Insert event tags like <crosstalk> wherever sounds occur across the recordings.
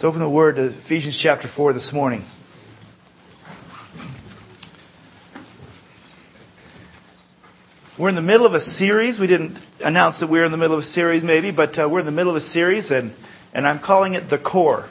Let's open the Word to Ephesians chapter 4 this morning. We're in the middle of a series. We didn't announce that we were in the middle of a series, maybe, but uh, we're in the middle of a series, and, and I'm calling it The Core.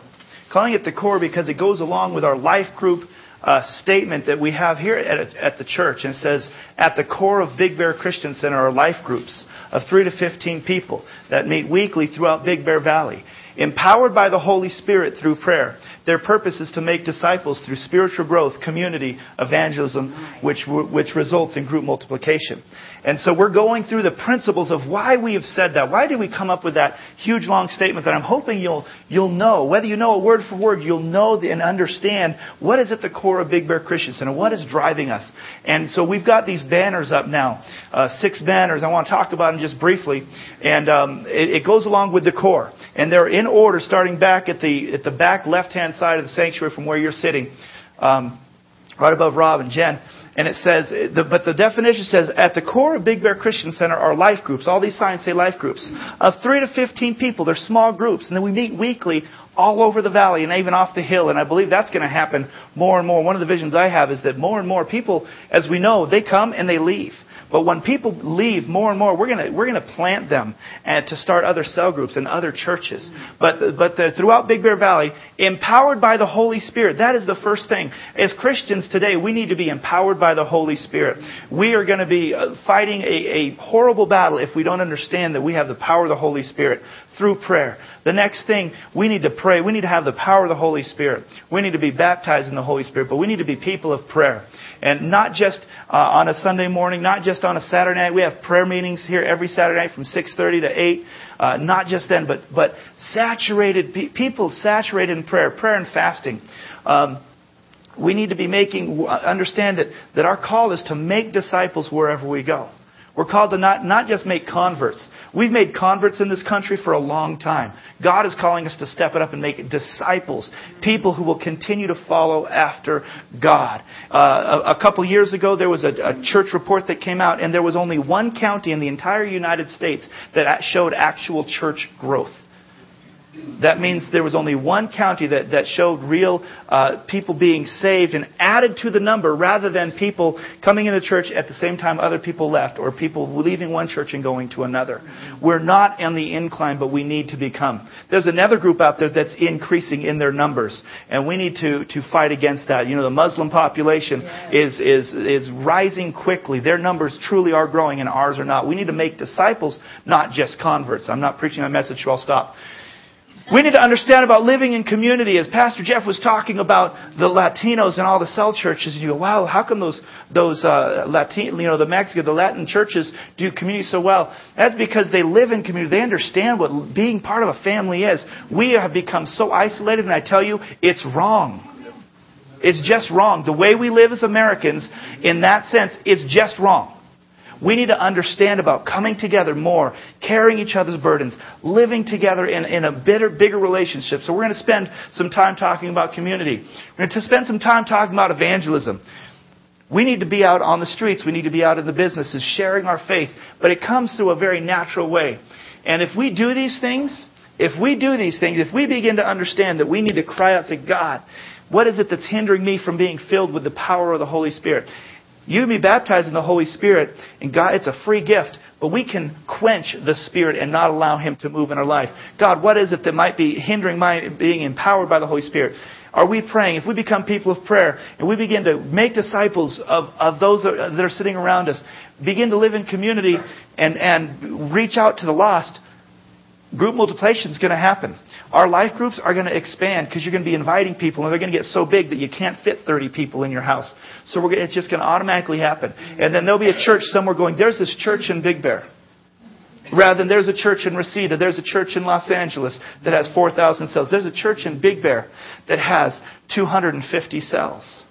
Calling it The Core because it goes along with our life group uh, statement that we have here at, at the church. And it says, at the core of Big Bear Christian Center are life groups of 3 to 15 people that meet weekly throughout Big Bear Valley. Empowered by the Holy Spirit through prayer, their purpose is to make disciples through spiritual growth, community, evangelism, which, which results in group multiplication. And so we're going through the principles of why we have said that. Why did we come up with that huge long statement that I'm hoping you'll, you'll know. Whether you know it word for word, you'll know and understand what is at the core of Big Bear Christian Center, what is driving us. And so we've got these banners up now, uh, six banners. I want to talk about them just briefly. And um, it, it goes along with the core. And they're in order starting back at the, at the back left-hand side of the sanctuary from where you're sitting, um, right above Rob and Jen. And it says, but the definition says, at the core of Big Bear Christian Center are life groups. All these signs say life groups. Of 3 to 15 people. They're small groups. And then we meet weekly all over the valley and even off the hill. And I believe that's going to happen more and more. One of the visions I have is that more and more people, as we know, they come and they leave. But when people leave more and more, we're going we're to plant them and to start other cell groups and other churches. But but the, throughout Big Bear Valley, empowered by the Holy Spirit. That is the first thing. As Christians today, we need to be empowered by the Holy Spirit. We are going to be uh, fighting a, a horrible battle if we don't understand that we have the power of the Holy Spirit through prayer. The next thing, we need to pray. We need to have the power of the Holy Spirit. We need to be baptized in the Holy Spirit, but we need to be people of prayer. And not just uh, on a Sunday morning, not just on a Saturday night. We have prayer meetings here every Saturday night from 6.30 to 8. Uh, not just then, but, but saturated, people saturated in prayer, prayer and fasting. Um, we need to be making, understand that, that our call is to make disciples wherever we go. We're called to not, not just make converts. We've made converts in this country for a long time. God is calling us to step it up and make disciples, people who will continue to follow after God. Uh, a, a, couple years ago, there was a, a church report that came out, and there was only one county in the entire United States that showed actual church growth. That means there was only one county that, that showed real uh, people being saved and added to the number rather than people coming into church at the same time other people left or people leaving one church and going to another. We're not on the incline, but we need to become. There's another group out there that's increasing in their numbers, and we need to, to fight against that. You know, the Muslim population is, is, is rising quickly. Their numbers truly are growing, and ours are not. We need to make disciples, not just converts. I'm not preaching a message, so I'll stop. We need to understand about living in community. As Pastor Jeff was talking about the Latinos and all the cell churches, you go, wow, how come those those uh, Latin, you know, the Mexican, the Latin churches do community so well? That's because they live in community. They understand what being part of a family is. We have become so isolated, and I tell you, it's wrong. It's just wrong. The way we live as Americans, in that sense, it's just wrong. We need to understand about coming together more, carrying each other's burdens, living together in, in a bitter, bigger relationship. So we're going to spend some time talking about community. We're going to spend some time talking about evangelism. We need to be out on the streets. We need to be out in the businesses sharing our faith. But it comes through a very natural way. And if we do these things, if we do these things, if we begin to understand that we need to cry out to God, what is it that's hindering me from being filled with the power of the Holy Spirit? You can be baptized in the Holy Spirit, and God, it's a free gift, but we can quench the Spirit and not allow Him to move in our life. God, what is it that might be hindering my being empowered by the Holy Spirit? Are we praying? If we become people of prayer and we begin to make disciples of, of those that are, that are sitting around us, begin to live in community and, and reach out to the lost, group multiplication is going to happen. Our life groups are going to expand because you're going to be inviting people and they're going to get so big that you can't fit 30 people in your house. So we're, it's just going to automatically happen. And then there'll be a church somewhere going, there's this church in Big Bear. Rather than there's a church in Reseda, there's a church in Los Angeles that has 4,000 cells. There's a church in Big Bear that has 250 cells.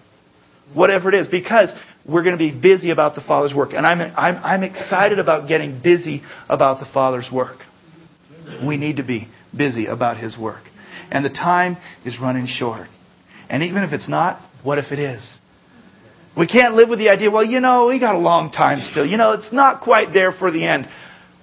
Whatever it is, because we're going to be busy about the Father's work. And I'm, I'm, I'm excited about getting busy about the Father's work. We need to be busy about His work. And the time is running short. And even if it's not, what if it is? We can't live with the idea, well, you know, we got a long time still. You know, it's not quite there for the end.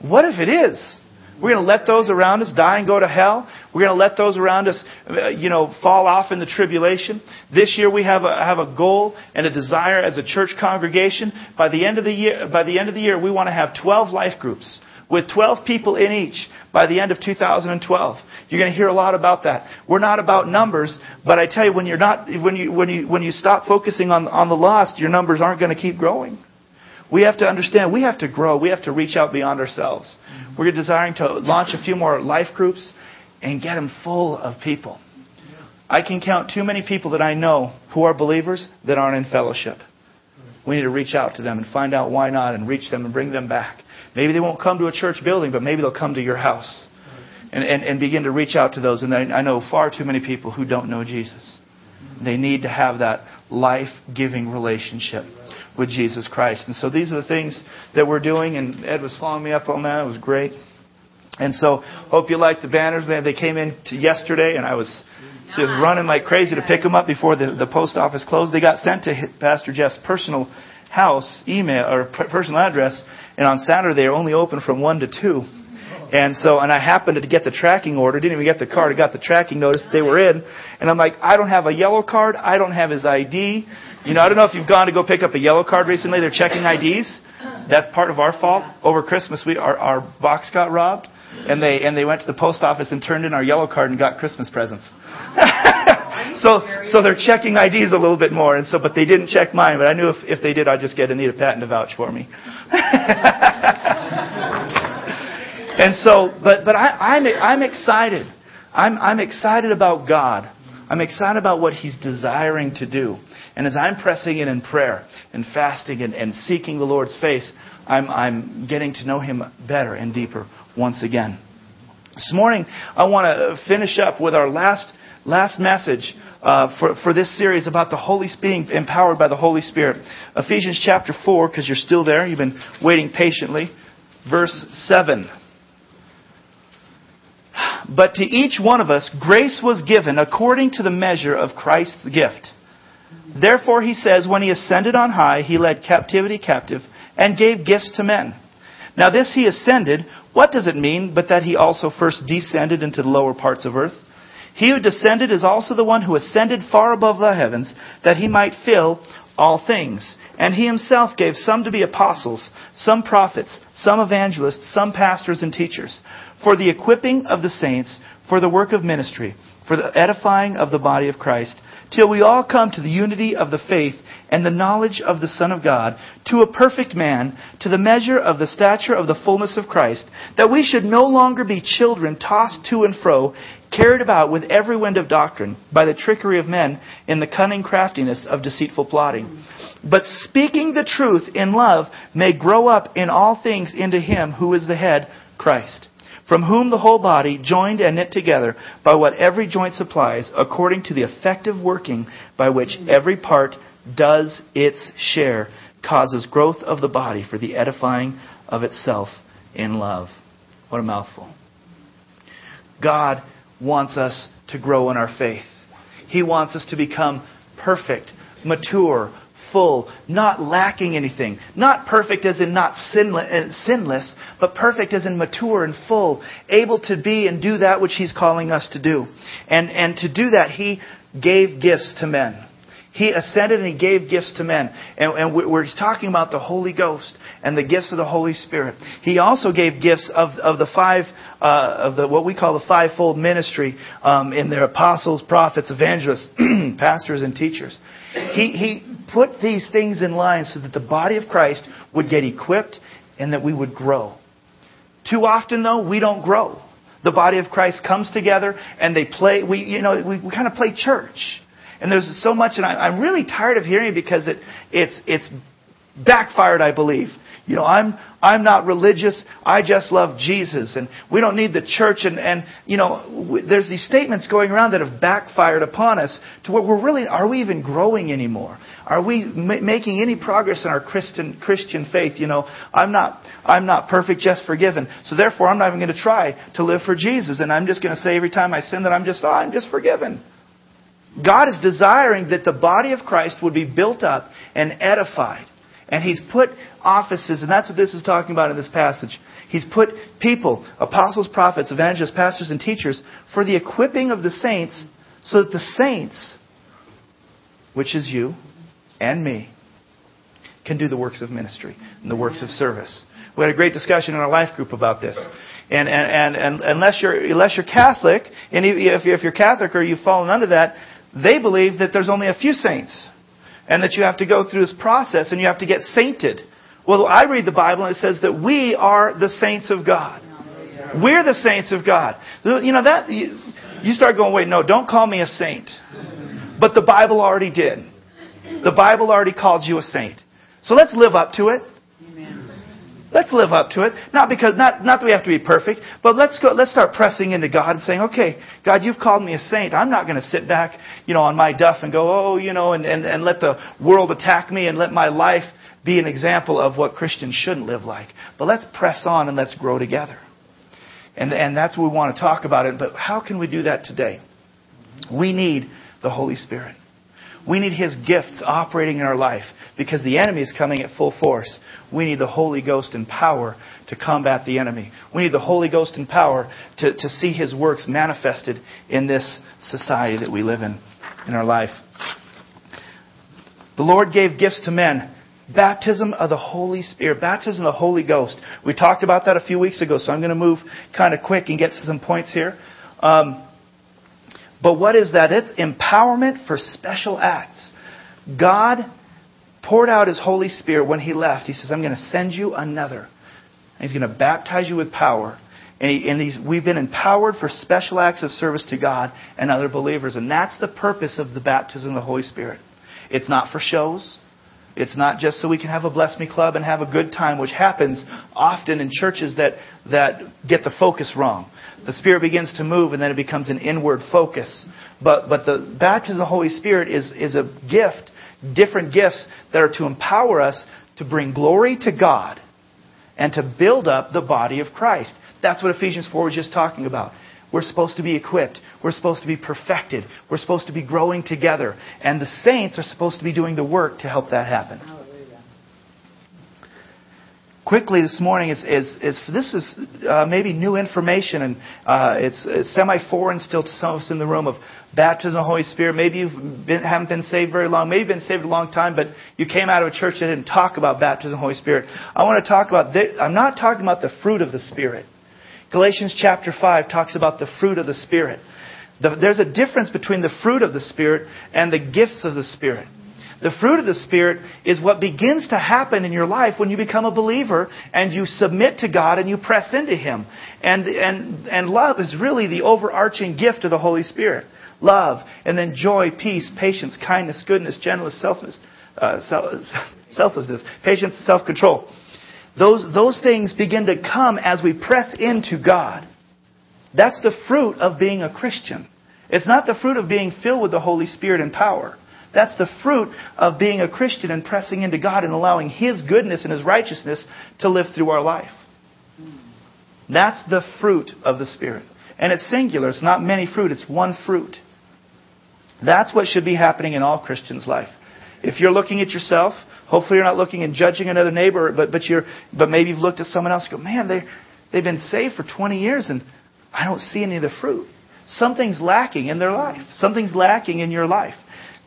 What if it is? We're going to let those around us die and go to hell. We're going to let those around us, uh, you know, fall off in the tribulation. This year we have a, have a goal and a desire as a church congregation. By the end of the year, by the end of the year, we want to have 12 life groups with 12 people in each by the end of 2012. You're going to hear a lot about that. We're not about numbers, but I tell you, when you're not, when you, when you, when you stop focusing on, on the lost, your numbers aren't going to keep growing. We have to understand, we have to grow, we have to reach out beyond ourselves. We're desiring to launch a few more life groups and get them full of people. I can count too many people that I know who are believers that aren't in fellowship. We need to reach out to them and find out why not and reach them and bring them back. Maybe they won't come to a church building, but maybe they'll come to your house and, and, and begin to reach out to those. And I, know far too many people who don't know Jesus. They need to have that life giving relationship with Jesus Christ. And so these are the things that we're doing, and Ed was following me up on that. It was great. And so, hope you like the banners. Man, they came in yesterday, and I was just running like crazy to pick them up before the, the post office closed. They got sent to Pastor Jeff's personal house email or personal address, and on Saturday they were only open from one to two. And so, and I happened to get the tracking order, didn't even get the card, I got the tracking notice that they were in. And I'm like, I don't have a yellow card, I don't have his ID. You know, I don't know if you've gone to go pick up a yellow card recently, they're checking IDs. That's part of our fault. Over Christmas, we, our, our box got robbed. And they, and they went to the post office and turned in our yellow card and got Christmas presents. <laughs> so, so they're checking IDs a little bit more. And so, but they didn't check mine. But I knew if, if they did, I'd just get Anita Patton to vouch for me. <laughs> And so, but, but I, I'm, I'm excited. I'm, I'm excited about God. I'm excited about what He's desiring to do. And as I'm pressing in in prayer and fasting and, and seeking the Lord's face, I'm, I'm getting to know Him better and deeper once again. This morning, I want to finish up with our last, last message uh, for, for this series about the Holy being empowered by the Holy Spirit. Ephesians chapter 4, because you're still there, you've been waiting patiently. Verse 7. But to each one of us, grace was given according to the measure of Christ's gift. Therefore, he says, when he ascended on high, he led captivity captive and gave gifts to men. Now, this he ascended, what does it mean but that he also first descended into the lower parts of earth? He who descended is also the one who ascended far above the heavens, that he might fill all things. And he himself gave some to be apostles, some prophets, some evangelists, some pastors and teachers for the equipping of the saints, for the work of ministry, for the edifying of the body of Christ, till we all come to the unity of the faith and the knowledge of the Son of God, to a perfect man, to the measure of the stature of the fullness of Christ, that we should no longer be children tossed to and fro, carried about with every wind of doctrine, by the trickery of men, in the cunning craftiness of deceitful plotting. But speaking the truth in love may grow up in all things into him who is the head, Christ from whom the whole body, joined and knit together by what every joint supplies, according to the effective working by which every part does its share, causes growth of the body for the edifying of itself in love. What a mouthful. God wants us to grow in our faith. He wants us to become perfect, mature, full, not lacking anything. Not perfect as in not uh, sinless, but perfect as in mature and full, able to be and do that which He's calling us to do. And, and to do that, He gave gifts to men. He ascended and he gave gifts to men. And, and we're talking about the Holy Ghost and the gifts of the Holy Spirit. He also gave gifts of, of the five, uh, of the, what we call the fivefold ministry um, in their apostles, prophets, evangelists, <clears throat> pastors, and teachers. He, he put these things in line so that the body of Christ would get equipped and that we would grow. Too often, though, we don't grow. The body of Christ comes together and they play, we, you know, we, we kind of play church. And there's so much, and I, I'm really tired of hearing it because it, it's, it's backfired, I believe. You know, I'm, I'm not religious. I just love Jesus. And we don't need the church. And, and you know, there's these statements going around that have backfired upon us to where we're really, are we even growing anymore? Are we ma- making any progress in our Christian, Christian faith? You know, I'm not, I'm not perfect, just forgiven. So therefore, I'm not even going to try to live for Jesus. And I'm just going to say every time I sin that I'm just, oh, I'm just forgiven. God is desiring that the body of Christ would be built up and edified. And He's put offices, and that's what this is talking about in this passage. He's put people, apostles, prophets, evangelists, pastors, and teachers for the equipping of the saints so that the saints, which is you and me, can do the works of ministry and the works of service. We had a great discussion in our life group about this. And, and, and, and unless, you're, unless you're Catholic, and if, if you're Catholic or you've fallen under that, they believe that there's only a few saints. And that you have to go through this process and you have to get sainted. Well, I read the Bible and it says that we are the saints of God. We're the saints of God. You know, that, you, start going, wait, no, don't call me a saint. But the Bible already did. The Bible already called you a saint. So let's live up to it. Let's live up to it. Not because, not, not that we have to be perfect, but let's go, let's start pressing into God and saying, okay, God, you've called me a saint. I'm not going to sit back, you know, on my duff and go, oh, you know, and, and, and let the world attack me and let my life be an example of what Christians shouldn't live like. But let's press on and let's grow together. And, and that's what we want to talk about it. But how can we do that today? We need the Holy Spirit. We need His gifts operating in our life because the enemy is coming at full force. We need the Holy Ghost and power to combat the enemy. We need the Holy Ghost and power to, to see His works manifested in this society that we live in, in our life. The Lord gave gifts to men. Baptism of the Holy Spirit, baptism of the Holy Ghost. We talked about that a few weeks ago, so I'm going to move kind of quick and get to some points here. Um, but what is that? It's empowerment for special acts. God poured out His Holy Spirit when He left. He says, I'm going to send you another. And He's going to baptize you with power. And, he, and we've been empowered for special acts of service to God and other believers. And that's the purpose of the baptism of the Holy Spirit. It's not for shows. It's not just so we can have a bless me club and have a good time, which happens often in churches that, that get the focus wrong. The Spirit begins to move and then it becomes an inward focus. But, but the baptism of the Holy Spirit is, is a gift different gifts that are to empower us to bring glory to God and to build up the body of Christ. That's what Ephesians 4 was just talking about. We're supposed to be equipped. We're supposed to be perfected. We're supposed to be growing together. And the saints are supposed to be doing the work to help that happen quickly this morning is, is, is this is uh, maybe new information and uh, it's, it's semi-foreign still to some of us in the room of baptism of the Holy Spirit. Maybe you haven't been saved very long. Maybe you've been saved a long time, but you came out of a church that didn't talk about baptism of the Holy Spirit. I want to talk about, this. I'm not talking about the fruit of the Spirit. Galatians chapter 5 talks about the fruit of the Spirit. The, there's a difference between the fruit of the Spirit and the gifts of the Spirit. The fruit of the Spirit is what begins to happen in your life when you become a believer and you submit to God and you press into Him. And, and, and love is really the overarching gift of the Holy Spirit. Love, and then joy, peace, patience, kindness, goodness, gentleness, selflessness, uh, <laughs> selflessness, patience, self-control. Those, those things begin to come as we press into God. That's the fruit of being a Christian. It's not the fruit of being filled with the Holy Spirit and power. That's the fruit of being a Christian and pressing into God and allowing His goodness and His righteousness to live through our life. That's the fruit of the Spirit. And it's singular. It's not many fruit. It's one fruit. That's what should be happening in all Christians' life. If you're looking at yourself, hopefully you're not looking and judging another neighbor, but, but, you're, but maybe you've looked at someone else and go, man, they, they've been saved for 20 years and I don't see any of the fruit. Something's lacking in their life. Something's lacking in your life.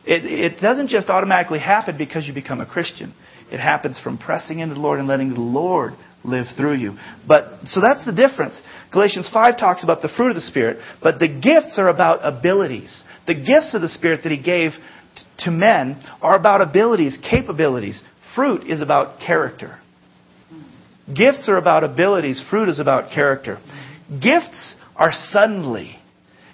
It, it doesn't just automatically happen because you become a Christian. It happens from pressing into the Lord and letting the Lord live through you. But so that's the difference. Galatians 5 talks about the fruit of the Spirit, but the gifts are about abilities. The gifts of the Spirit that he gave to men are about abilities, capabilities. Fruit is about character. Gifts are about abilities, fruit is about character. Gifts are suddenly.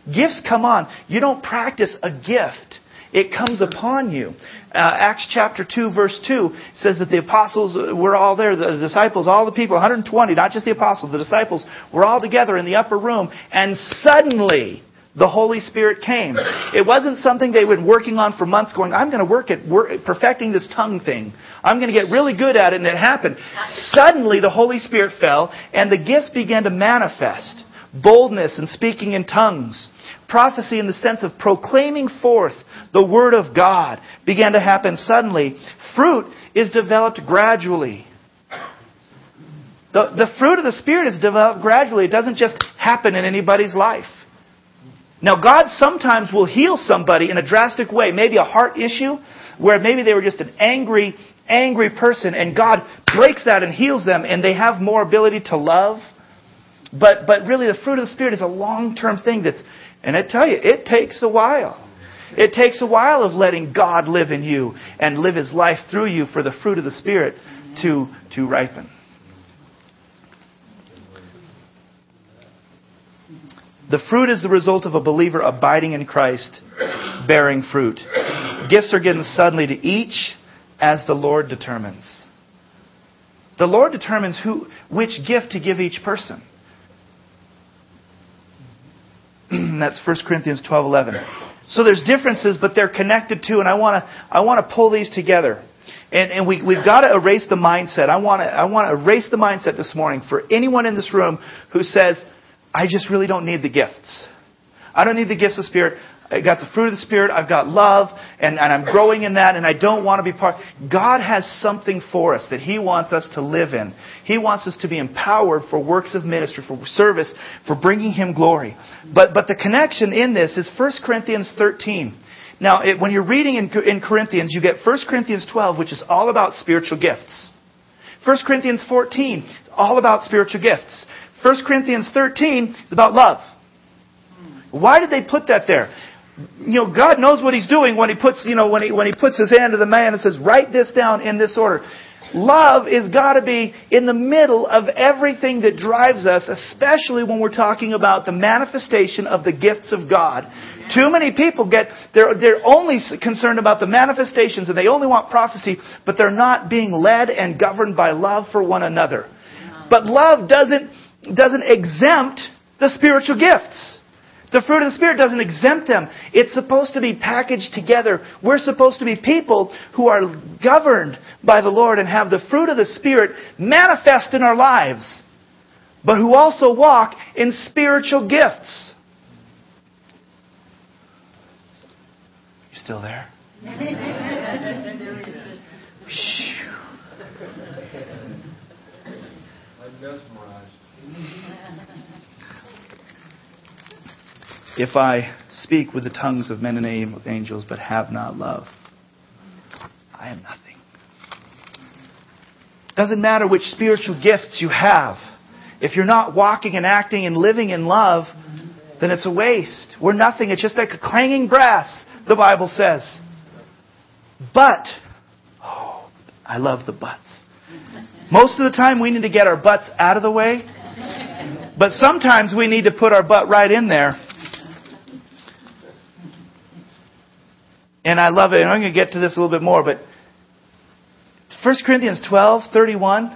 Gifts come on. You don't practice a gift it comes upon you. Uh, Acts chapter 2 verse 2 says that the apostles were all there, the disciples, all the people, 120, not just the apostles, the disciples were all together in the upper room and suddenly the Holy Spirit came. It wasn't something they were working on for months going, I'm going to work at work, perfecting this tongue thing. I'm going to get really good at it and it happened. Suddenly the Holy Spirit fell and the gifts began to manifest. Boldness and speaking in tongues. Prophecy in the sense of proclaiming forth the Word of God began to happen suddenly. Fruit is developed gradually. The, the fruit of the Spirit is developed gradually. It doesn't just happen in anybody's life. Now, God sometimes will heal somebody in a drastic way, maybe a heart issue, where maybe they were just an angry, angry person, and God breaks that and heals them, and they have more ability to love. But, but really, the fruit of the Spirit is a long term thing that's, and I tell you, it takes a while. It takes a while of letting God live in you and live His life through you for the fruit of the Spirit to, to ripen. The fruit is the result of a believer abiding in Christ, bearing fruit. Gifts are given suddenly to each as the Lord determines. The Lord determines who, which gift to give each person. <clears throat> That's 1 Corinthians 12:11. So there's differences, but they're connected too, and I want to I want to pull these together. And, and we, we've got to erase the mindset. I want to I want to erase the mindset this morning for anyone in this room who says, I just really don't need the gifts. I don't need the gifts of Spirit. I got the fruit of the Spirit. I've got love, and, and I'm growing in that, and I don't want to be part. God has something for us that He wants us to live in. He wants us to be empowered for works of ministry, for service, for bringing Him glory. But, but the connection in this is 1 Corinthians 13. Now, it, when you're reading in, in Corinthians, you get 1 Corinthians 12, which is all about spiritual gifts. 1 Corinthians 14, all about spiritual gifts. 1 Corinthians 13 is about love. Why did they put that there? You know, God knows what He's doing when He puts, you know, when He, when He puts His hand to the man and says, write this down in this order. Love is got to be in the middle of everything that drives us, especially when we're talking about the manifestation of the gifts of God. Too many people get, they're, they're only concerned about the manifestations and they only want prophecy, but they're not being led and governed by love for one another. But love doesn't, doesn't exempt the spiritual gifts. The fruit of the Spirit doesn't exempt them. It's supposed to be packaged together. We're supposed to be people who are governed by the Lord and have the fruit of the Spirit manifest in our lives, but who also walk in spiritual gifts. You still there? <laughs> If I speak with the tongues of men and angels but have not love, I am nothing. Doesn't matter which spiritual gifts you have. If you're not walking and acting and living in love, then it's a waste. We're nothing. It's just like a clanging brass, the Bible says. But, oh, I love the buts. Most of the time we need to get our butts out of the way. But sometimes we need to put our butt right in there And I love it. And I'm going to get to this a little bit more, but 1 Corinthians 12, 31,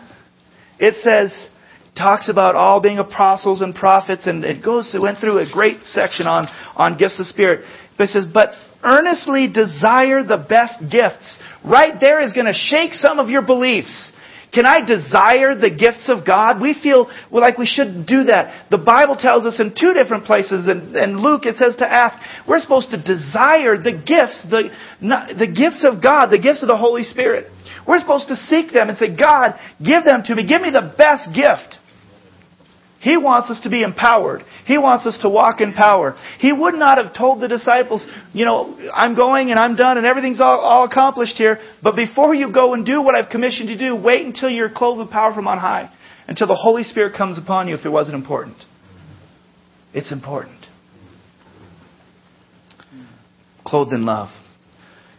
it says, talks about all being apostles and prophets, and it goes, it went through a great section on, on gifts of spirit. But it says, but earnestly desire the best gifts. Right there is going to shake some of your beliefs. Can I desire the gifts of God? We feel like we should do that. The Bible tells us in two different places, and, and Luke it says to ask, we're supposed to desire the gifts, the, the gifts of God, the gifts of the Holy Spirit. We're supposed to seek them and say, God, give them to me. Give me the best gift. He wants us to be empowered. He wants us to walk in power. He would not have told the disciples, you know, I'm going and I'm done and everything's all, all accomplished here, but before you go and do what I've commissioned you to do, wait until you're clothed with power from on high, until the Holy Spirit comes upon you if it wasn't important. It's important. Clothed in love.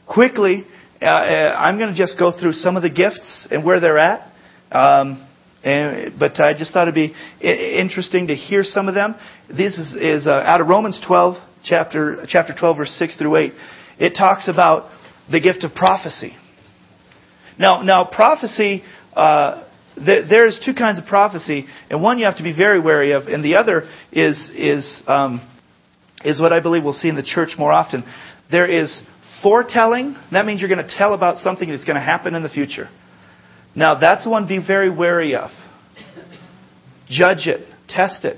Quickly, uh, uh I'm going to just go through some of the gifts and where they're at. Um, and, but I just thought it'd be interesting to hear some of them. This is, is uh, out of Romans 12, chapter, chapter 12, verse 6 through 8. It talks about the gift of prophecy. Now, now prophecy, uh, th- there's two kinds of prophecy, and one you have to be very wary of, and the other is, is, um, is what I believe we'll see in the church more often. There is foretelling. That means you're going to tell about something that's going to happen in the future. Now, that's one be very wary of. Judge it, test it.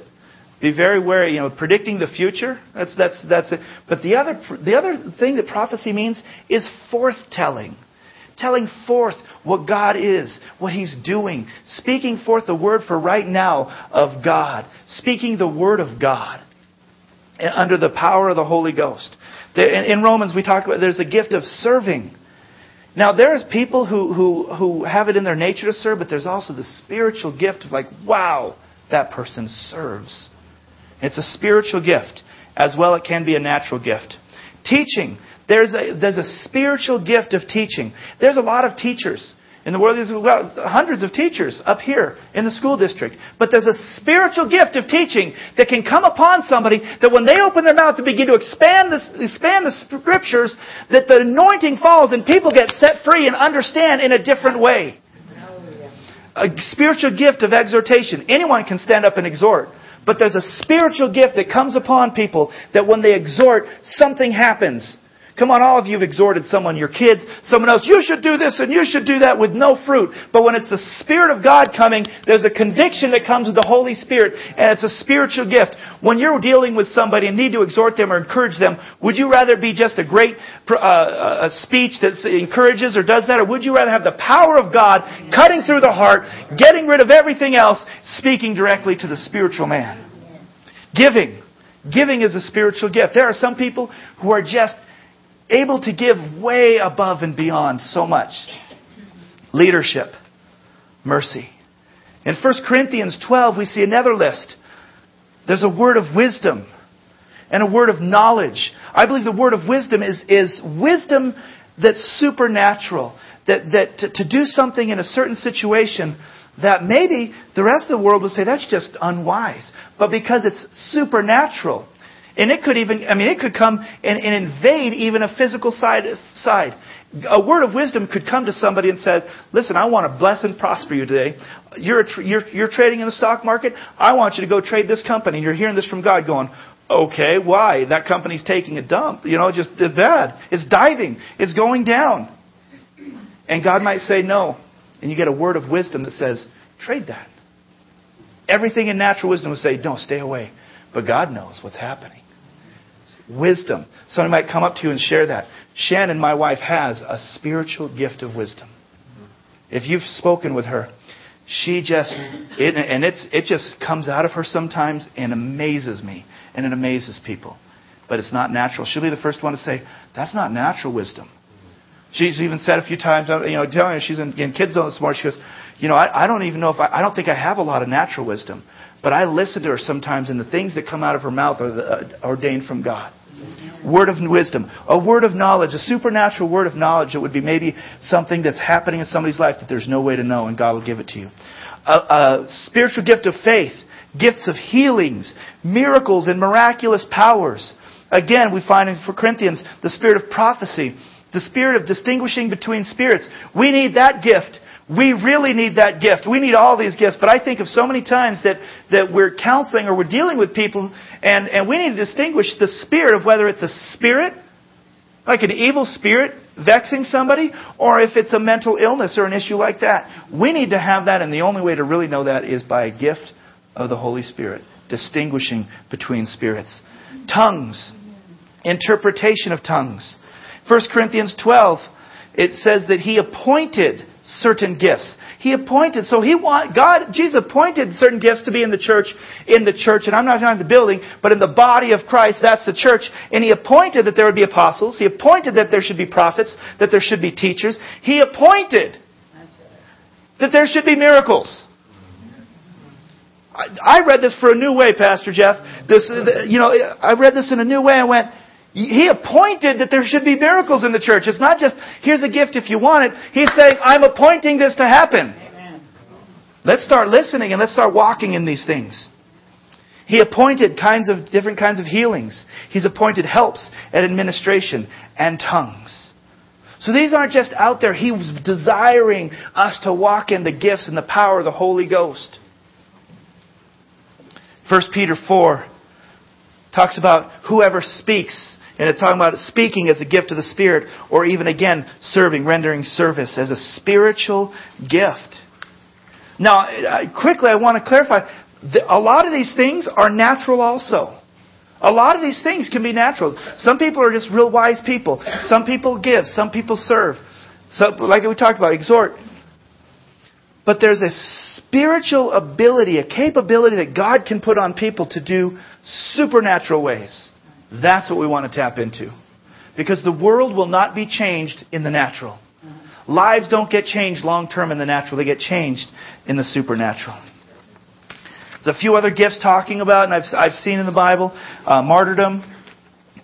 Be very wary. You know, predicting the future. That's that's that's it. But the other the other thing that prophecy means is forthtelling, telling forth what God is, what He's doing, speaking forth the word for right now of God, speaking the word of God under the power of the Holy Ghost. In Romans, we talk about there's a gift of serving. Now, there's people who, who, who have it in their nature to serve, but there's also the spiritual gift of like, wow, that person serves. It's a spiritual gift. As well, it can be a natural gift. Teaching. There's a, there's a spiritual gift of teaching. There's a lot of teachers. In the world, there's hundreds of teachers up here in the school district. But there's a spiritual gift of teaching that can come upon somebody that when they open their mouth to begin to expand the, expand the scriptures, that the anointing falls and people get set free and understand in a different way. A spiritual gift of exhortation. Anyone can stand up and exhort. But there's a spiritual gift that comes upon people that when they exhort, something happens. Come on, all of you have exhorted someone, your kids, someone else, you should do this and you should do that with no fruit. But when it's the Spirit of God coming, there's a conviction that comes with the Holy Spirit, and it's a spiritual gift. When you're dealing with somebody and need to exhort them or encourage them, would you rather be just a great uh, a speech that encourages or does that, or would you rather have the power of God cutting through the heart, getting rid of everything else, speaking directly to the spiritual man? Giving. Giving is a spiritual gift. There are some people who are just able to give way above and beyond so much. Leadership, mercy. In 1 Corinthians 12, we see another list. There's a word of wisdom and a word of knowledge. I believe the word of wisdom is, is wisdom that's supernatural. That, that to, to do something in a certain situation that maybe the rest of the world would say that's just unwise. But because it's supernatural, and it could even, I mean, it could come and, and invade even a physical side, side. A word of wisdom could come to somebody and say, listen, I want to bless and prosper you today. You're, tra- you're, you're trading in the stock market. I want you to go trade this company. And you're hearing this from God going, okay, why? That company's taking a dump. You know, just, it's bad. It's diving. It's going down. And God might say no. And you get a word of wisdom that says, trade that. Everything in natural wisdom would say, no, stay away. But God knows what's happening wisdom. Somebody might come up to you and share that. Shannon, my wife, has a spiritual gift of wisdom. If you've spoken with her, she just, it, and it's, it just comes out of her sometimes and amazes me, and it amazes people. But it's not natural. She'll be the first one to say, that's not natural wisdom. She's even said a few times, you know, telling her she's in, in kids zone this morning. She goes, you know, I, I don't even know if I, I don't think I have a lot of natural wisdom, but I listen to her sometimes, and the things that come out of her mouth are the, uh, ordained from God. Word of wisdom, a word of knowledge, a supernatural word of knowledge that would be maybe something that's happening in somebody's life that there's no way to know, and God will give it to you. A, a spiritual gift of faith, gifts of healings, miracles, and miraculous powers. Again, we find in Corinthians the spirit of prophecy, the spirit of distinguishing between spirits. We need that gift we really need that gift. We need all these gifts. But I think of so many times that, that we're counseling or we're dealing with people and, and we need to distinguish the spirit of whether it's a spirit, like an evil spirit vexing somebody, or if it's a mental illness or an issue like that. We need to have that and the only way to really know that is by a gift of the Holy Spirit, distinguishing between spirits. Tongues. Interpretation of tongues. 1 Corinthians 12, it says that he appointed certain gifts. He appointed, so he want, God, Jesus appointed certain gifts to be in the church, in the church, and I'm not talking the building, but in the body of Christ, that's the church. And he appointed that there would be apostles. He appointed that there should be prophets, that there should be teachers. He appointed that there should be miracles. I, I read this for a new way, Pastor Jeff. This, you know, I read this in a new way. I went, he appointed that there should be miracles in the church. It's not just, here's a gift if you want it. He's saying, I'm appointing this to happen. Amen. Let's start listening and let's start walking in these things. He appointed kinds of different kinds of healings. He's appointed helps and administration and tongues. So these aren't just out there. He was desiring us to walk in the gifts and the power of the Holy Ghost. 1 Peter 4 talks about whoever speaks and it's talking about speaking as a gift of the Spirit, or even again, serving, rendering service as a spiritual gift. Now, quickly, I want to clarify a lot of these things are natural also. A lot of these things can be natural. Some people are just real wise people. Some people give. Some people serve. So, like we talked about, exhort. But there's a spiritual ability, a capability that God can put on people to do supernatural ways. That's what we want to tap into. Because the world will not be changed in the natural. Lives don't get changed long term in the natural, they get changed in the supernatural. There's a few other gifts talking about, and I've, I've seen in the Bible. Uh, martyrdom,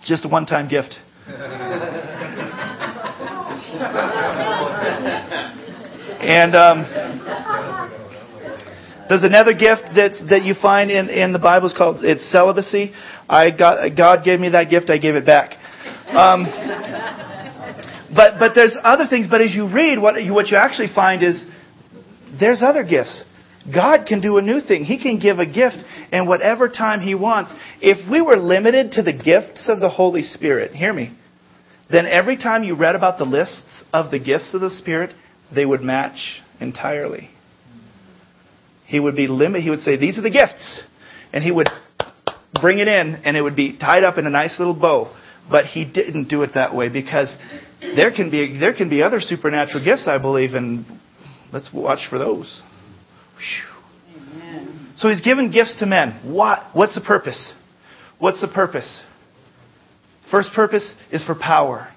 just a one time gift. <laughs> and um, there's another gift that that you find in, in the Bible. It's called it's celibacy. I got God gave me that gift. I gave it back. Um, but but there's other things. But as you read, what you, what you actually find is there's other gifts. God can do a new thing. He can give a gift in whatever time He wants. If we were limited to the gifts of the Holy Spirit, hear me, then every time you read about the lists of the gifts of the Spirit, they would match entirely. He would be limit. He would say, "These are the gifts," and he would bring it in, and it would be tied up in a nice little bow. But he didn't do it that way because there can be there can be other supernatural gifts, I believe, and let's watch for those. So he's given gifts to men. What? What's the purpose? What's the purpose? First purpose is for power.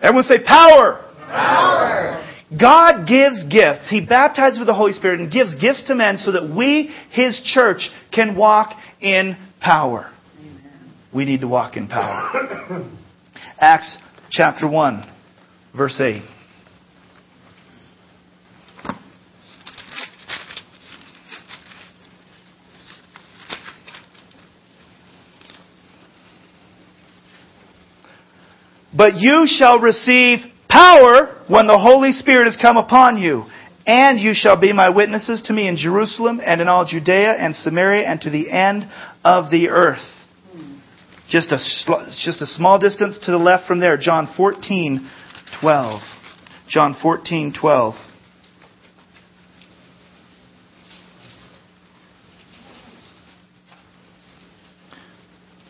Everyone say power. Power. God gives gifts. He baptizes with the Holy Spirit and gives gifts to men so that we, His church, can walk in power. We need to walk in power. <coughs> Acts chapter 1, verse 8. But you shall receive power when the Holy Spirit has come upon you. And you shall be my witnesses to me in Jerusalem and in all Judea and Samaria and to the end of the earth. Just a, just a small distance to the left from there, John 14, 12. John 14, 12.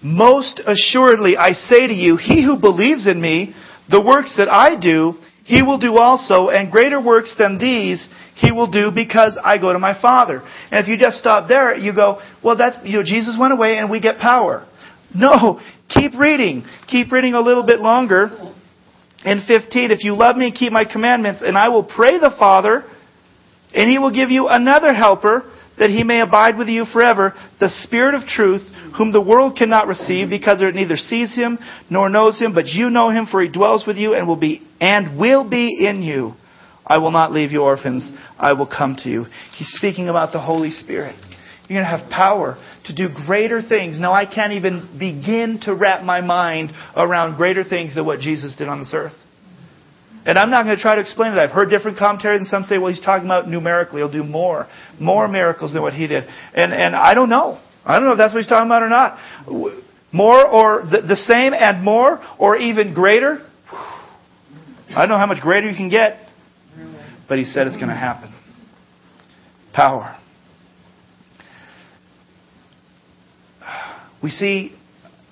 Most assuredly, I say to you, he who believes in me, the works that I do, he will do also, and greater works than these he will do because I go to my Father. And if you just stop there, you go, well, that's, you know, Jesus went away and we get power. No, keep reading. Keep reading a little bit longer. In 15, if you love me, and keep my commandments, and I will pray the Father, and he will give you another helper that he may abide with you forever, the Spirit of truth, whom the world cannot receive because it neither sees him nor knows him, but you know him for he dwells with you and will be and will be in you. I will not leave you orphans. I will come to you. He's speaking about the Holy Spirit. You're going to have power to do greater things. Now, I can't even begin to wrap my mind around greater things than what Jesus did on this earth. And I'm not going to try to explain it. I've heard different commentaries, and some say, well, he's talking about numerically. He'll do more, more mm-hmm. miracles than what he did. And, and I don't know. I don't know if that's what he's talking about or not. More or the, the same and more or even greater. I don't know how much greater you can get, but he said it's going to happen. Power. We see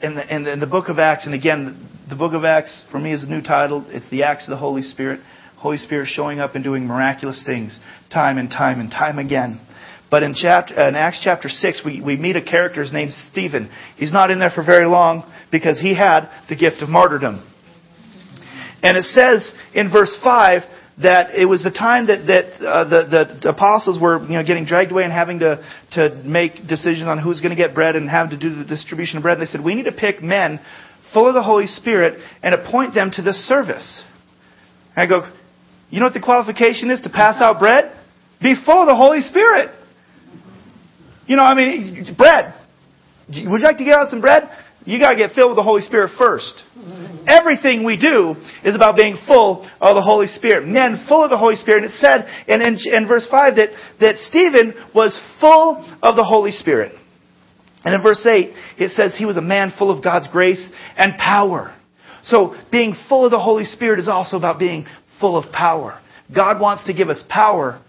in the, in the, in the book of Acts, and again, the book of Acts for me is a new title. It's the Acts of the Holy Spirit. Holy Spirit showing up and doing miraculous things time and time and time again. But in, chapter, in Acts chapter 6, we, we meet a character named Stephen. He's not in there for very long because he had the gift of martyrdom. And it says in verse 5 that it was the time that, that uh, the, the apostles were you know, getting dragged away and having to, to make decisions on who's going to get bread and having to do the distribution of bread. And they said, we need to pick men full of the Holy Spirit and appoint them to this service. And I go, you know what the qualification is to pass out bread? Be full of the Holy Spirit. You know, I mean, bread. Would you like to get out some bread? You gotta get filled with the Holy Spirit first. Everything we do is about being full of the Holy Spirit. Men full of the Holy Spirit. And it said in, in, in verse 5 that, that Stephen was full of the Holy Spirit. And in verse 8, it says he was a man full of God's grace and power. So being full of the Holy Spirit is also about being full of power. God wants to give us power,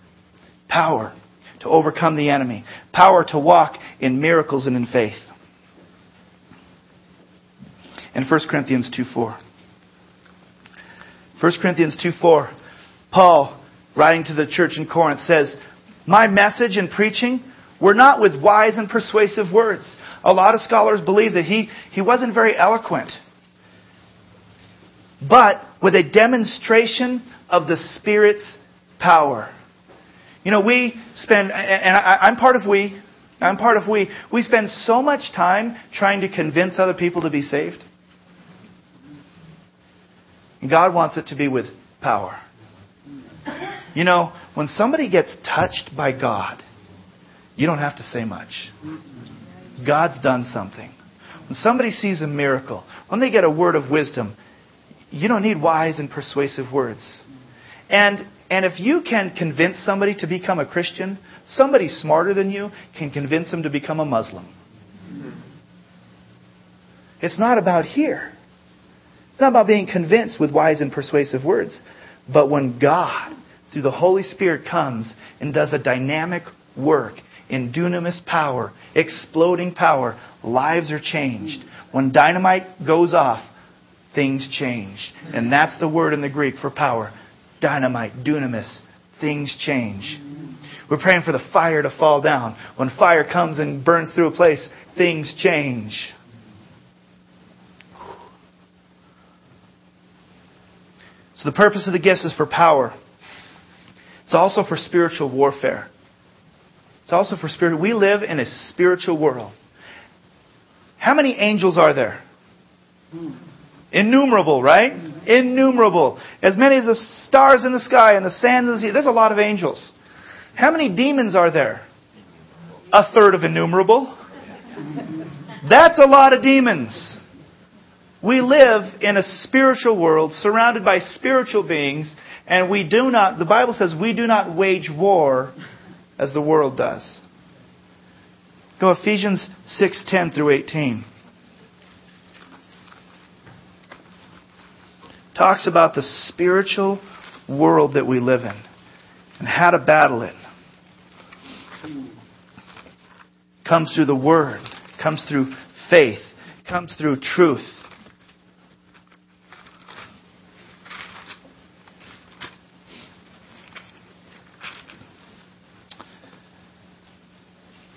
power to overcome the enemy, power to walk in miracles and in faith. In 1 Corinthians 2 4. 1 Corinthians 2 4, Paul, writing to the church in Corinth, says, My message and preaching were not with wise and persuasive words. A lot of scholars believe that he, he wasn't very eloquent, but with a demonstration of the Spirit's power. You know, we spend, and I'm part of we, I'm part of we, we spend so much time trying to convince other people to be saved. God wants it to be with power. You know, when somebody gets touched by God, you don't have to say much. God's done something. When somebody sees a miracle, when they get a word of wisdom, you don't need wise and persuasive words. And, and if you can convince somebody to become a Christian, somebody smarter than you can convince them to become a Muslim. It's not about here. It's not about being convinced with wise and persuasive words. But when God, through the Holy Spirit, comes and does a dynamic work in dunamis power, exploding power, lives are changed. When dynamite goes off, things change. And that's the word in the Greek for power. Dynamite, dunamis, things change. We're praying for the fire to fall down. When fire comes and burns through a place, things change. So the purpose of the gifts is for power. It's also for spiritual warfare. It's also for spirit. We live in a spiritual world. How many angels are there? Innumerable, right? Innumerable. As many as the stars in the sky and the sands in the sea. There's a lot of angels. How many demons are there? A third of innumerable. That's a lot of demons. We live in a spiritual world surrounded by spiritual beings, and we do not, the Bible says, we do not wage war as the world does. Go Ephesians 6:10 through 18. Talks about the spiritual world that we live in and how to battle it. Comes through the word, comes through faith, comes through truth.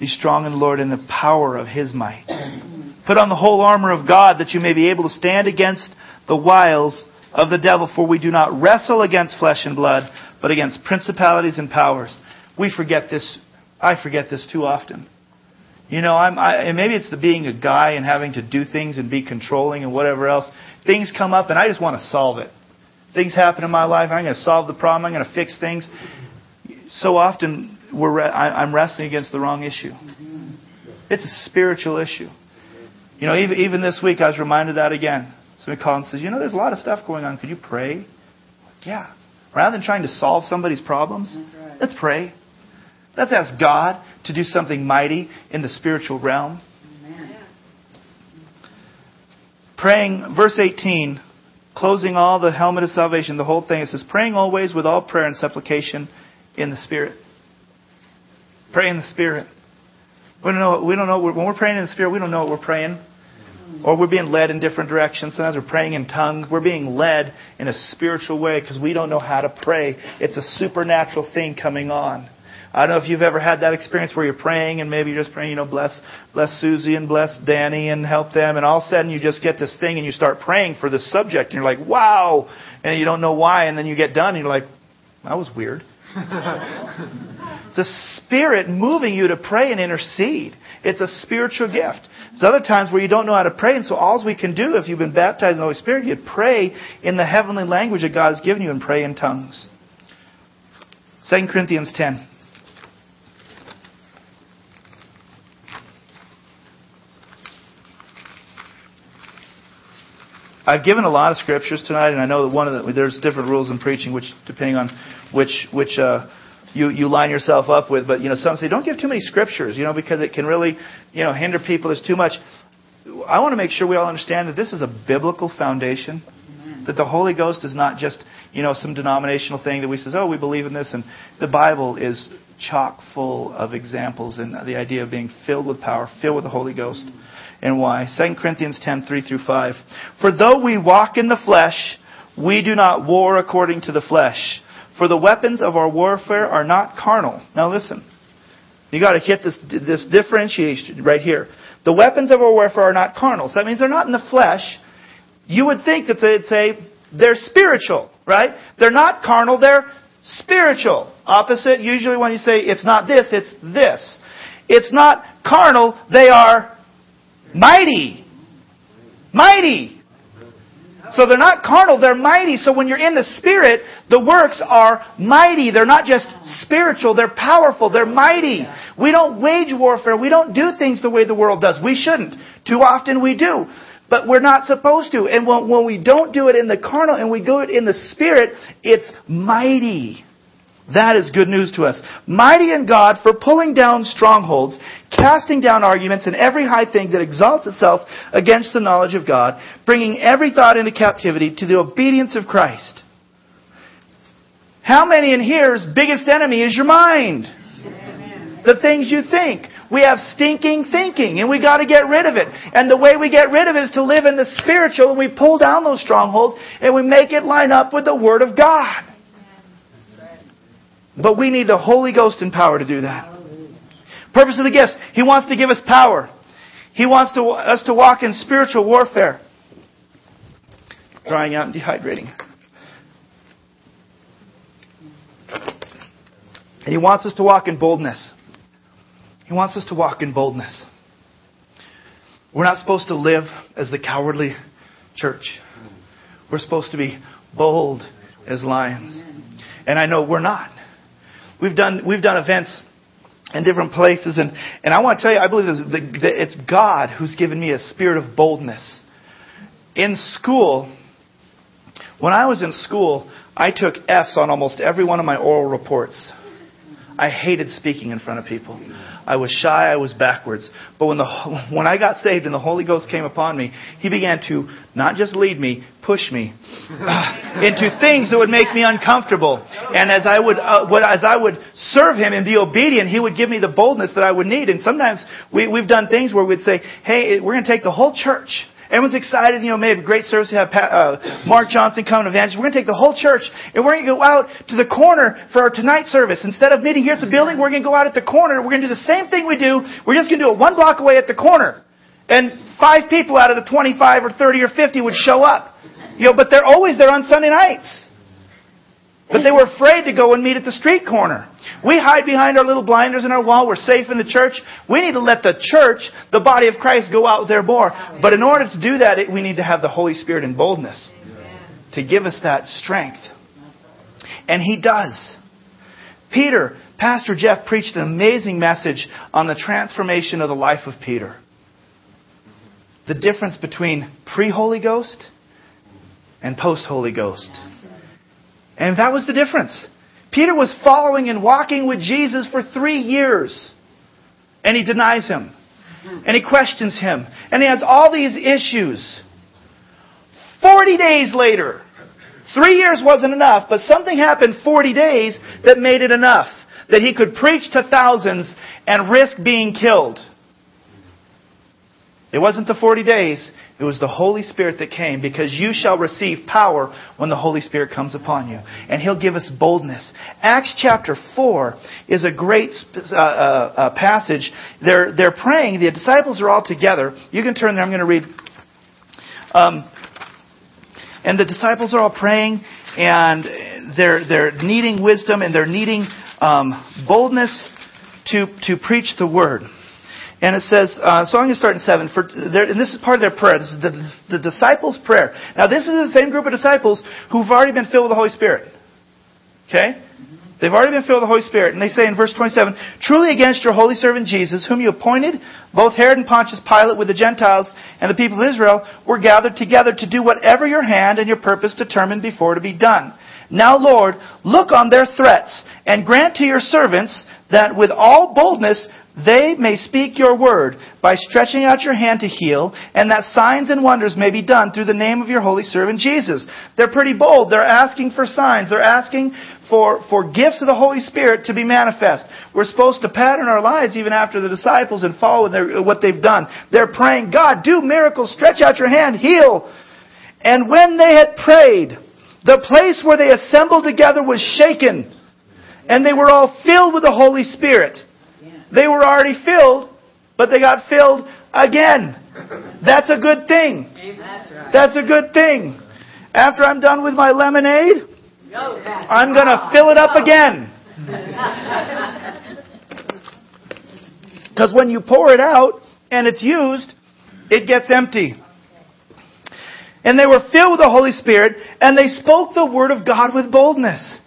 Be strong in the Lord in the power of His might. Put on the whole armor of God that you may be able to stand against the wiles of the devil, for we do not wrestle against flesh and blood, but against principalities and powers. We forget this. I forget this too often. You know, I'm, I, and maybe it's the being a guy and having to do things and be controlling and whatever else. Things come up and I just want to solve it. Things happen in my life. I'm going to solve the problem. I'm going to fix things. So often we're, I'm wrestling against the wrong issue. It's a spiritual issue. You know, even, even this week I was reminded that again. Somebody called and says, you know, there's a lot of stuff going on. Could you pray? Yeah. Rather than trying to solve somebody's problems, right. let's pray. Let's ask God to do something mighty in the spiritual realm. Amen. Praying, verse 18, closing all the helmet of salvation, the whole thing, it says, praying always with all prayer and supplication in the Spirit. Pray in the Spirit. We don't know. We don't know when we're praying in the Spirit. We don't know what we're praying, or we're being led in different directions. Sometimes we're praying in tongues. We're being led in a spiritual way because we don't know how to pray. It's a supernatural thing coming on. I don't know if you've ever had that experience where you're praying and maybe you're just praying, you know, bless, bless Susie and bless Danny and help them, and all of a sudden you just get this thing and you start praying for this subject, and you're like, wow, and you don't know why, and then you get done and you're like, that was weird. It's a spirit moving you to pray and intercede. It's a spiritual gift. There's other times where you don't know how to pray, and so all we can do, if you've been baptized in the Holy Spirit, you pray in the heavenly language that God has given you and pray in tongues. 2 Corinthians 10. I've given a lot of scriptures tonight, and I know that one of the, there's different rules in preaching, which depending on which which uh, you you line yourself up with. But you know, some say don't give too many scriptures, you know, because it can really you know hinder people. There's too much. I want to make sure we all understand that this is a biblical foundation. That the Holy Ghost is not just you know some denominational thing that we says, oh, we believe in this, and the Bible is chock full of examples and the idea of being filled with power, filled with the Holy Ghost. And why? 2 Corinthians 10, 3 through 5. For though we walk in the flesh, We do not war according to the flesh. For the weapons of our warfare are not carnal. Now listen. You gotta hit this, this differentiation right here. The weapons of our warfare are not carnal. So that means they're not in the flesh. You would think that they'd say they're spiritual, right? They're not carnal, they're spiritual. Opposite, usually when you say it's not this, it's this. It's not carnal, they are mighty. Mighty. So they're not carnal, they're mighty. So when you're in the Spirit, the works are mighty. They're not just spiritual, they're powerful, they're mighty. We don't wage warfare. We don't do things the way the world does. We shouldn't. Too often we do. But we're not supposed to. And when, when we don't do it in the carnal and we do it in the Spirit, it's mighty. That is good news to us. Mighty in God for pulling down strongholds, casting down arguments and every high thing that exalts itself against the knowledge of God, bringing every thought into captivity to the obedience of Christ. How many in here's biggest enemy is your mind? The things you think. We have stinking thinking and we gotta get rid of it. And the way we get rid of it is to live in the spiritual and we pull down those strongholds and we make it line up with the Word of God. But we need the Holy Ghost and power to do that. Purpose of the gifts. He wants to give us power. He wants to, us to walk in spiritual warfare. Drying out and dehydrating. And he wants us to walk in boldness. He wants us to walk in boldness. We're not supposed to live as the cowardly church. We're supposed to be bold as lions. And I know we're not. We've done, we've done events in different places, and, and I want to tell you, I believe that it's God who's given me a spirit of boldness. In school, when I was in school, I took F's on almost every one of my oral reports. I hated speaking in front of people. I was shy, I was backwards. But when, the, <laughs> when I got saved and the Holy Ghost came upon me, He began to not just lead me, push me <sighs> into things that would make me uncomfortable. And as I would, uh, as I would serve Him and be obedient, He would give me the boldness that I would need. And sometimes we, we've done things where we'd say, hey, we're going to take the whole church Everyone's excited. You know, maybe a great service. We have uh, Mark Johnson coming to evangelist. We're going to take the whole church and we're going to go out to the corner for our tonight service. Instead of meeting here at the building, we're going to go out at the corner. We're going to do the same thing we do. We're just going to do it one block away at the corner. And five people out of the 25 or 30 or 50 would show up. You know, but they're always there on Sunday nights. But they were afraid to go and meet at the street corner. We hide behind our little blinders in our wall. We're safe in the church. We need to let the church, the body of Christ, go out there more. But in order to do that, we need to have the Holy Spirit in boldness to give us that strength. And He does. Peter, Pastor Jeff preached an amazing message on the transformation of the life of Peter. The difference between pre Holy Ghost and post Holy Ghost. And that was the difference. Peter was following and walking with Jesus for three years. And he denies him. And he questions him. And he has all these issues. Forty days later, three years wasn't enough, but something happened 40 days that made it enough. That he could preach to thousands and risk being killed. It wasn't the 40 days. It was the Holy Spirit that came because you shall receive power when the Holy Spirit comes upon you. And He'll give us boldness. Acts chapter 4 is a great uh, uh, uh, passage. They're, they're praying. The disciples are all together. You can turn there. I'm going to read. Um, and the disciples are all praying and they're, they're needing wisdom and they're needing um, boldness to, to preach the word. And it says, uh, so I'm going to start in 7. For, and this is part of their prayer. This is the, the disciples' prayer. Now, this is the same group of disciples who've already been filled with the Holy Spirit. Okay? They've already been filled with the Holy Spirit. And they say in verse 27, Truly against your holy servant Jesus, whom you appointed, both Herod and Pontius Pilate with the Gentiles and the people of Israel, were gathered together to do whatever your hand and your purpose determined before to be done. Now, Lord, look on their threats and grant to your servants that with all boldness they may speak your word by stretching out your hand to heal, and that signs and wonders may be done through the name of your holy servant Jesus. They're pretty bold. They're asking for signs. They're asking for, for gifts of the Holy Spirit to be manifest. We're supposed to pattern our lives even after the disciples and follow their, what they've done. They're praying, God, do miracles, stretch out your hand, heal. And when they had prayed, The place where they assembled together was shaken, and they were all filled with the Holy Spirit. They were already filled, but they got filled again. That's a good thing. That's a good thing. After I'm done with my lemonade, I'm going to fill it up again. Because when you pour it out and it's used, it gets empty. And they were filled with the Holy Spirit and they spoke the word of God with boldness.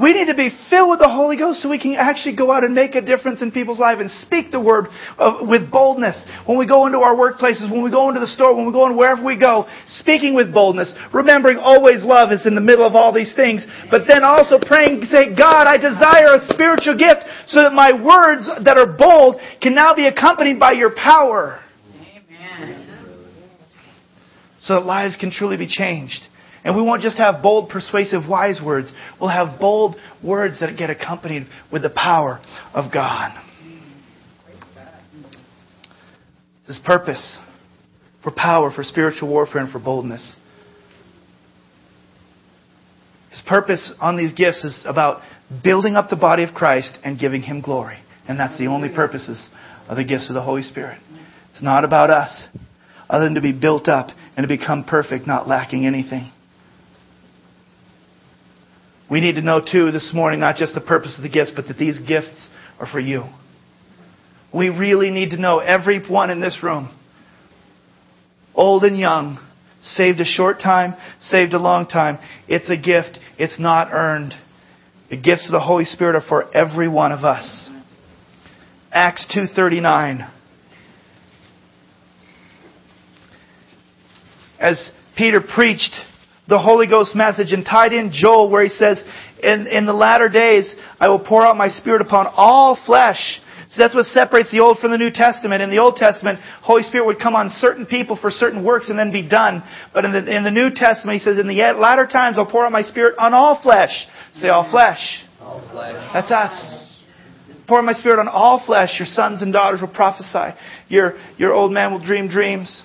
We need to be filled with the Holy Ghost so we can actually go out and make a difference in people's lives and speak the word of, with boldness. When we go into our workplaces, when we go into the store, when we go in wherever we go, speaking with boldness, remembering always love is in the middle of all these things, but then also praying, say, God, I desire a spiritual gift so that my words that are bold can now be accompanied by your power. Amen. So that lives can truly be changed. And we won't just have bold, persuasive, wise words. We'll have bold words that get accompanied with the power of God. This purpose for power, for spiritual warfare, and for boldness. His purpose on these gifts is about building up the body of Christ and giving Him glory. And that's the only purposes of the gifts of the Holy Spirit. It's not about us, other than to be built up and to become perfect, not lacking anything. We need to know, too, this morning, not just the purpose of the gifts, but that these gifts are for you. We really need to know, everyone in this room, old and young, saved a short time, saved a long time, it's a gift. It's not earned. The gifts of the Holy Spirit are for every one of us. Acts 2:39 As Peter preached the Holy Ghost message and tied in Joel where he says, in, in the latter days, I will pour out my Spirit upon all flesh. So that's what separates the Old from the New Testament. In the Old Testament, Holy Spirit would come on certain people for certain works and then be done. But in the, in the New Testament, he says, in the latter times, I'll pour out my Spirit on all flesh. Say all flesh. All flesh. That's us. Pour my Spirit on all flesh. Your sons and daughters will prophesy. Your, your old man will dream dreams.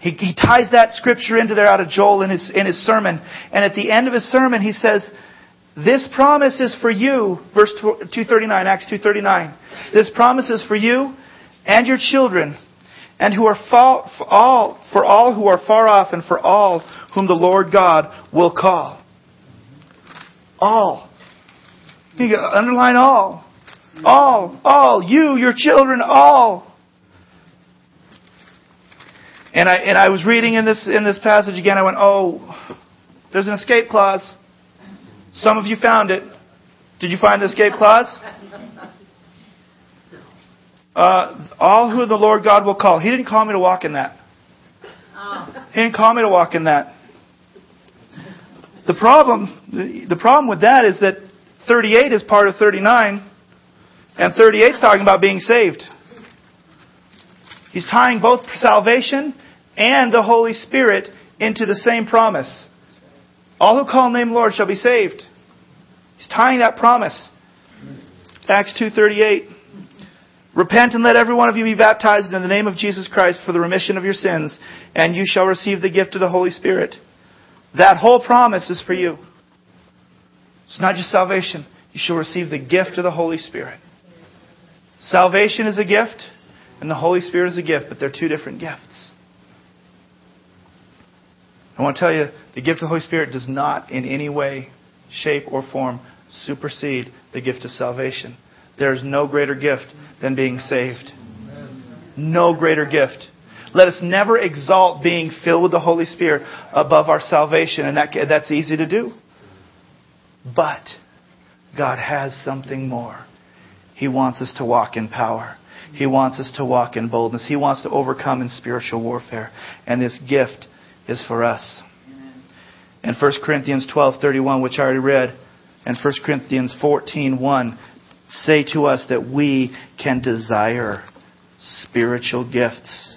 He, he ties that scripture into there out of Joel in his, in his sermon. And at the end of his sermon, he says, this promise is for you, verse 239, Acts 239. This promise is for you and your children, and who are far, for all, for all who are far off, and for all whom the Lord God will call. All. You underline all. All, all, you, your children, all. And I, and I was reading in this, in this passage again, I went, oh, there's an escape clause. Some of you found it. Did you find the escape clause? <laughs> Uh, all who the Lord God will call. He didn't call me to walk in that. He didn't call me to walk in that. The problem, the, the problem with that is that 38 is part of 39, and 38 is talking about being saved. He's tying both salvation and the Holy Spirit into the same promise. All who call name Lord shall be saved. He's tying that promise. Acts 2:38. Repent and let every one of you be baptized in the name of Jesus Christ for the remission of your sins, and you shall receive the gift of the Holy Spirit. That whole promise is for you. It's not just salvation. You shall receive the gift of the Holy Spirit. Salvation is a gift, and the Holy Spirit is a gift, but they're two different gifts. I want to tell you, the gift of the Holy Spirit does not in any way, shape, or form supersede the gift of salvation. There is no greater gift than being saved. No greater gift. Let us never exalt being filled with the Holy Spirit above our salvation, and that, that's easy to do. But God has something more. He wants us to walk in power. He wants us to walk in boldness. He wants to overcome in spiritual warfare. And this gift is for us. And 1 Corinthians 12:31, which I already read, and 1 Corinthians 14:1 say to us that we can desire spiritual gifts.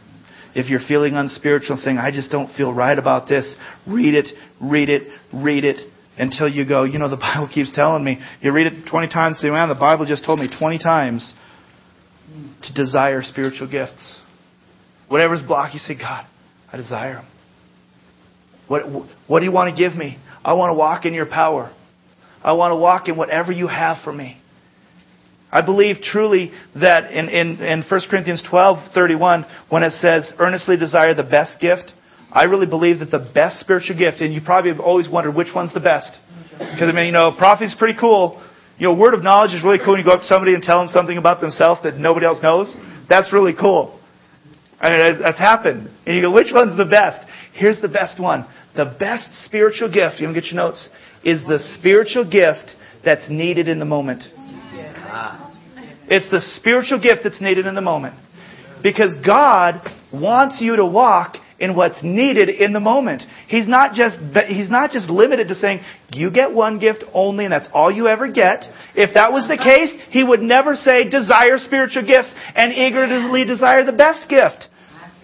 If you're feeling unspiritual, saying, I just don't feel right about this, read it, read it, read it until you go, you know, the <laughs> Bible keeps telling me. You read it 20 times, say, man, the Bible just told me 20 times to desire spiritual gifts. Whatever's blocked, you say, God, I desire them. What, what do you want to give me? I want to walk in your power. I want to walk in whatever you have for me. I believe truly that in, in, in 1 Corinthians 12, 31, when it says, earnestly desire the best gift, I really believe that the best spiritual gift, and you probably have always wondered which one's the best. Because, I mean, you know, prophecy's pretty cool. You know, word of knowledge is really cool. When you go up to somebody and tell them something about themselves that nobody else knows. That's really cool. I mean, that's happened. And you go, which one's the best? Here's the best one. The best spiritual gift, you want to get your notes, is the spiritual gift that's needed in the moment. Ah. It's the spiritual gift that's needed in the moment. Because God wants you to walk in what's needed in the moment. He's not just he's not just limited to saying you get one gift only and that's all you ever get. If that was the case, he would never say desire spiritual gifts and eagerly desire the best gift.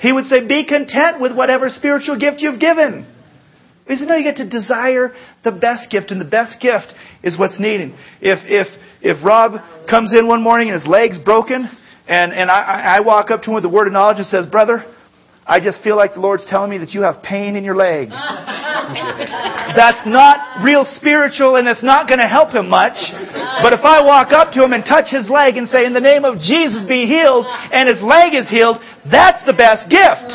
He would say be content with whatever spiritual gift you've given. Said no, you get to desire the best gift and the best gift is what's needed. If if if Rob comes in one morning and his leg's broken and and I, I walk up to him with the word of knowledge and says, "Brother, I just feel like the Lord's telling me that you have pain in your leg. <laughs> that's not real spiritual and it's not going to help him much. But if I walk up to him and touch his leg and say, in the name of Jesus be healed, and his leg is healed, that's the best gift.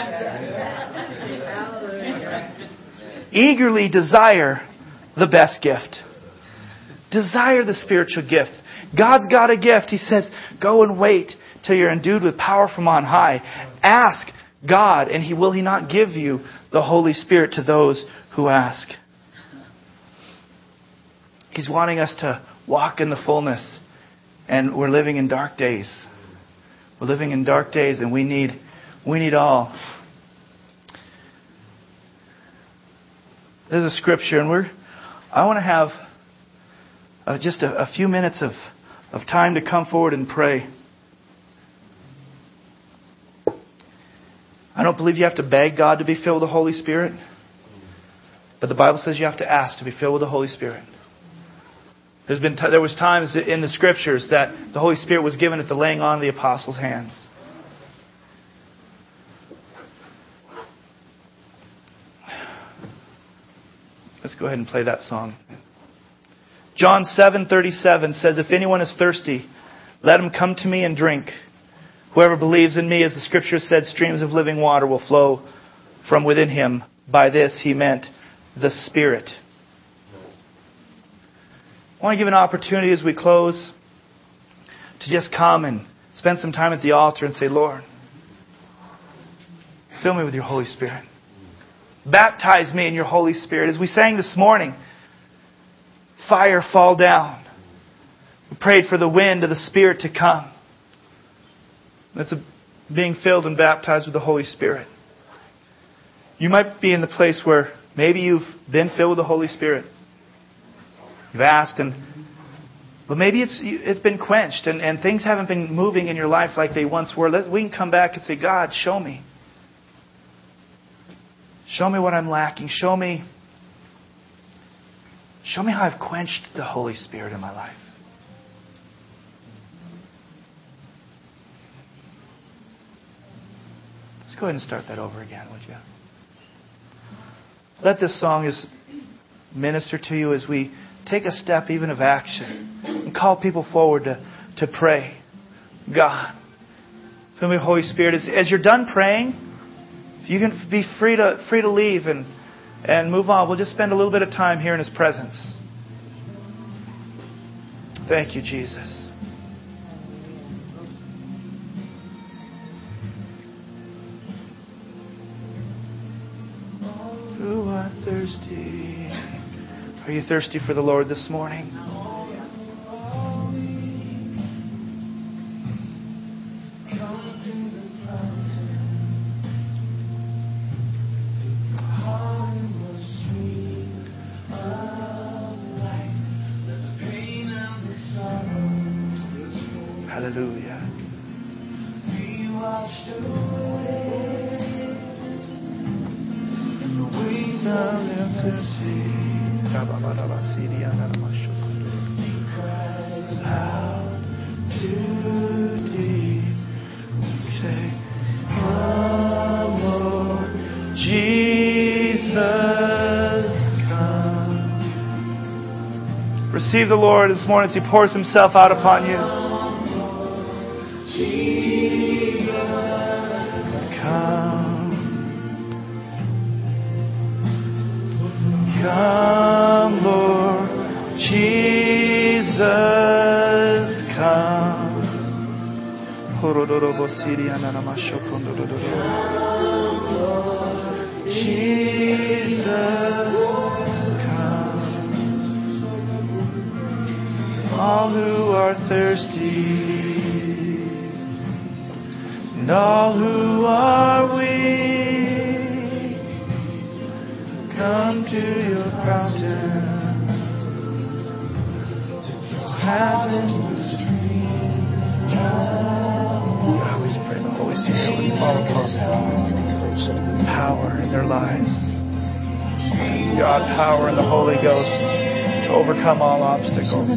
Eagerly desire the best gift. Desire the spiritual gift. God's got a gift. He says, go and wait till you're endued with power from on high. Ask God, and He will He not give you the Holy Spirit to those who ask. He's wanting us to walk in the fullness, and we're living in dark days. We're living in dark days, and we need we need all. There's a scripture, and we're I want to have uh, just a, a few minutes of, of time to come forward and pray. I don't believe you have to beg God to be filled with the Holy Spirit. But the Bible says you have to ask to be filled with the Holy Spirit. There's been t- there was times in the scriptures that the Holy Spirit was given at the laying on of the apostles' hands. Let's go ahead and play that song. John 7:37 says if anyone is thirsty let him come to me and drink. Whoever believes in me, as the scripture said, streams of living water will flow from within him. By this he meant the Spirit. I want to give an opportunity as we close to just come and spend some time at the altar and say, Lord, fill me with your Holy Spirit. Baptize me in your Holy Spirit. As we sang this morning, fire fall down. We prayed for the wind of the Spirit to come. That's a, being filled and baptized with the Holy Spirit. You might be in the place where maybe you've been filled with the Holy Spirit. You've asked and but maybe it's it's been quenched and, and things haven't been moving in your life like they once were. Let, we can come back and say, God, show me. Show me what I'm lacking. Show me show me how I've quenched the Holy Spirit in my life. Let's go ahead and start that over again, would you? Let this song just minister to you as we take a step even of action and call people forward to, to pray. God, fill me with Holy Spirit. As, as you're done praying, you can be free to, free to leave and, and move on. We'll just spend a little bit of time here in His presence. Thank you, Jesus. thirsty. Are you thirsty for the Lord this morning? Hallelujah. We washed away in the waves of infinity. Out too deep, we say, Come, Lord Jesus, come. Receive the Lord this morning as He pours Himself out upon you. Jesus, come. All who are thirsty, and all who are weak, come to your fountain. Heaven Power in their lives. God, power in the Holy Ghost to overcome all obstacles.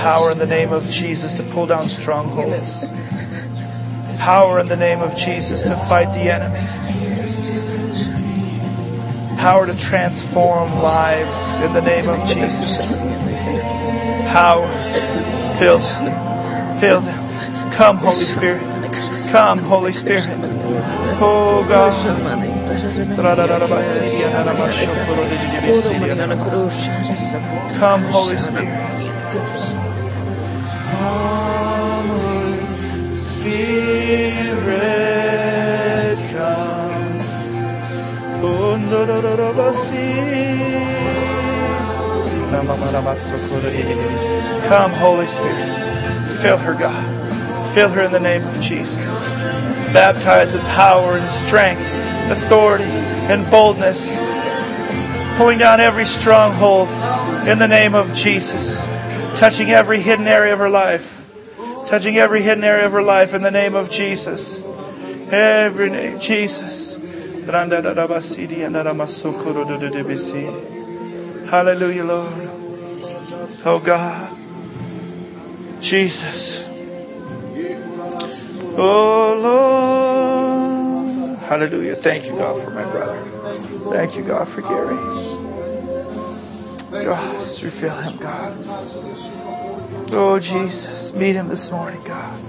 Power in the name of Jesus to pull down strongholds. Power in the name of Jesus to fight the enemy. Power to transform lives in the name of Jesus. Power. Fill them. Fill them. Come, Holy Spirit. Come, Holy Spirit. Oh God. Come, Holy Spirit. Come, Holy Spirit, come. Come, Holy Spirit. Fill her, God. Fill her in the name of Jesus. Baptize with power and strength, authority and boldness. Pulling down every stronghold in the name of Jesus. Touching every hidden area of her life. Touching every hidden area of her life in the name of Jesus. Every name, Jesus. Hallelujah, Lord. Oh God. Jesus. Oh Lord. Hallelujah. Thank you, God, for my brother. Thank you, God, for Gary. God, just refill him, God. Oh, Jesus. Meet him this morning, God.